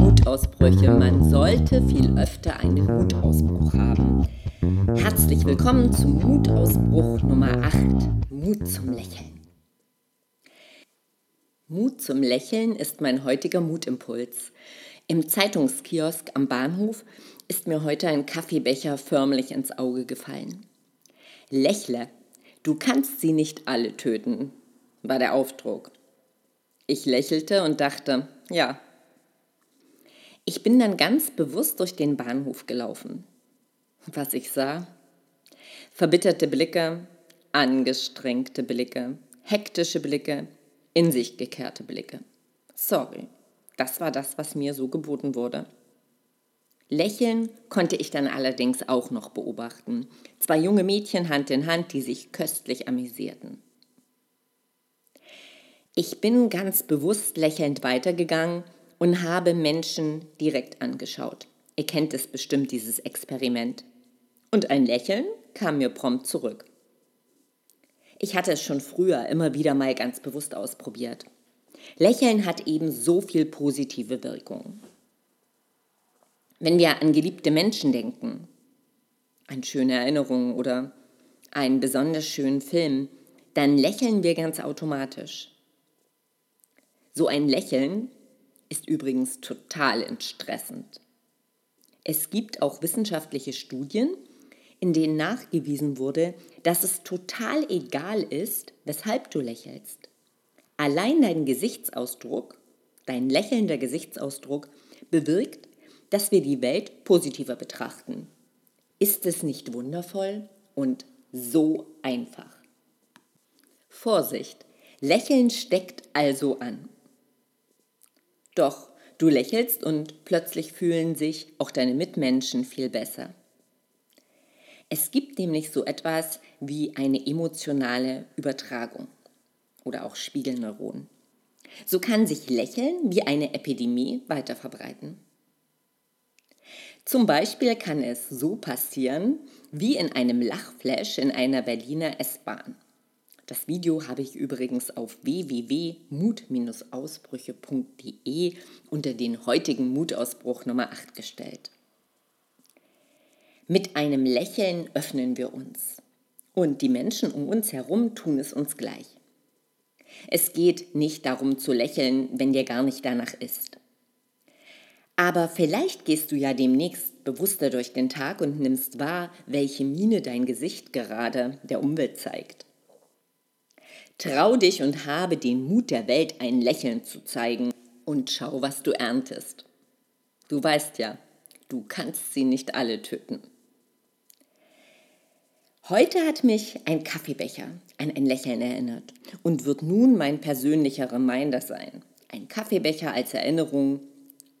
Mutausbrüche. Man sollte viel öfter einen Mutausbruch haben. Herzlich willkommen zum Mutausbruch Nummer 8. Mut zum Lächeln. Mut zum Lächeln ist mein heutiger Mutimpuls. Im Zeitungskiosk am Bahnhof ist mir heute ein Kaffeebecher förmlich ins Auge gefallen. Lächle, du kannst sie nicht alle töten, war der Aufdruck. Ich lächelte und dachte, ja. Ich bin dann ganz bewusst durch den Bahnhof gelaufen. Was ich sah? Verbitterte Blicke, angestrengte Blicke, hektische Blicke, in sich gekehrte Blicke. Sorry, das war das, was mir so geboten wurde. Lächeln konnte ich dann allerdings auch noch beobachten. Zwei junge Mädchen Hand in Hand, die sich köstlich amüsierten. Ich bin ganz bewusst lächelnd weitergegangen und habe Menschen direkt angeschaut. Ihr kennt es bestimmt, dieses Experiment. Und ein Lächeln kam mir prompt zurück. Ich hatte es schon früher immer wieder mal ganz bewusst ausprobiert. Lächeln hat eben so viel positive Wirkung. Wenn wir an geliebte Menschen denken, an schöne Erinnerungen oder einen besonders schönen Film, dann lächeln wir ganz automatisch. So ein Lächeln ist übrigens total entstressend. Es gibt auch wissenschaftliche Studien, in denen nachgewiesen wurde, dass es total egal ist, weshalb du lächelst. Allein dein Gesichtsausdruck, dein lächelnder Gesichtsausdruck bewirkt, dass wir die Welt positiver betrachten. Ist es nicht wundervoll und so einfach? Vorsicht, Lächeln steckt also an. Doch du lächelst und plötzlich fühlen sich auch deine Mitmenschen viel besser. Es gibt nämlich so etwas wie eine emotionale Übertragung oder auch Spiegelneuronen. So kann sich Lächeln wie eine Epidemie weiter verbreiten. Zum Beispiel kann es so passieren wie in einem Lachflash in einer Berliner S-Bahn. Das Video habe ich übrigens auf www.mut-ausbrüche.de unter den heutigen Mutausbruch Nummer 8 gestellt. Mit einem Lächeln öffnen wir uns und die Menschen um uns herum tun es uns gleich. Es geht nicht darum zu lächeln, wenn dir gar nicht danach ist. Aber vielleicht gehst du ja demnächst bewusster durch den Tag und nimmst wahr, welche Miene dein Gesicht gerade der Umwelt zeigt. Trau dich und habe den Mut der Welt, ein Lächeln zu zeigen und schau, was du erntest. Du weißt ja, du kannst sie nicht alle töten. Heute hat mich ein Kaffeebecher an ein Lächeln erinnert und wird nun mein persönlicher Reminder sein. Ein Kaffeebecher als Erinnerung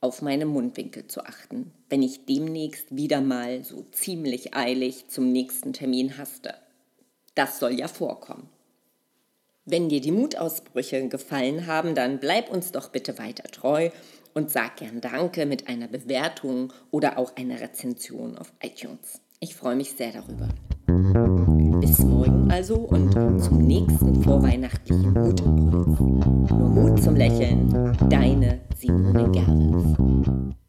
auf meine Mundwinkel zu achten, wenn ich demnächst wieder mal so ziemlich eilig zum nächsten Termin haste. Das soll ja vorkommen. Wenn dir die Mutausbrüche gefallen haben, dann bleib uns doch bitte weiter treu und sag gern Danke mit einer Bewertung oder auch einer Rezension auf iTunes. Ich freue mich sehr darüber. Bis morgen also und zum nächsten vorweihnachtlichen Mutimpuls. Nur Mut zum Lächeln, deine Simone Gerwitz.